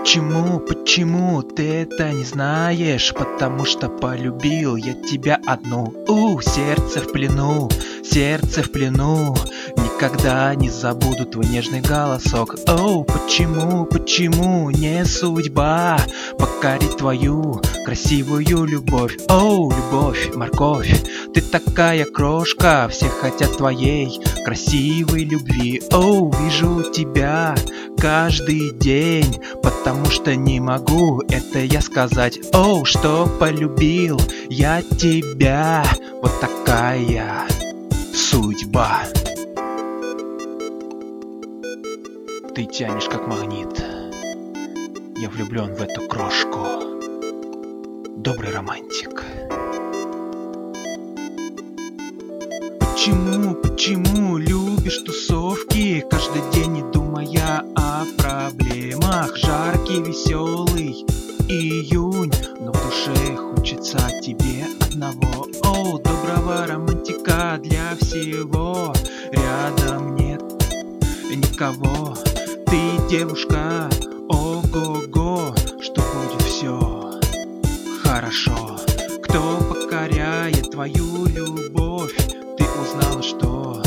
Почему, почему ты это не знаешь? Потому что полюбил я тебя одну. У, сердце в плену, сердце в плену. Никогда не забуду твой нежный голосок. Оу, почему, почему не судьба покорить твою красивую любовь? Оу, любовь, морковь, ты такая крошка, все хотят твоей красивой любви. Оу, вижу тебя каждый день, потому что не могу это я сказать. Оу, что полюбил я тебя, вот такая судьба. Ты тянешь как магнит. Я влюблен в эту крошку. Добрый романтик. Почему, почему любишь тусовки Каждый день о проблемах. Жаркий, веселый июнь Но в душе хочется тебе одного. О, доброго романтика для всего. Рядом нет никого. Ты девушка, ого-го Что будет все хорошо. Кто покоряет твою любовь? Ты узнала, что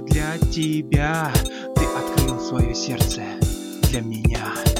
для тебя. Ты открыл свое сердце для меня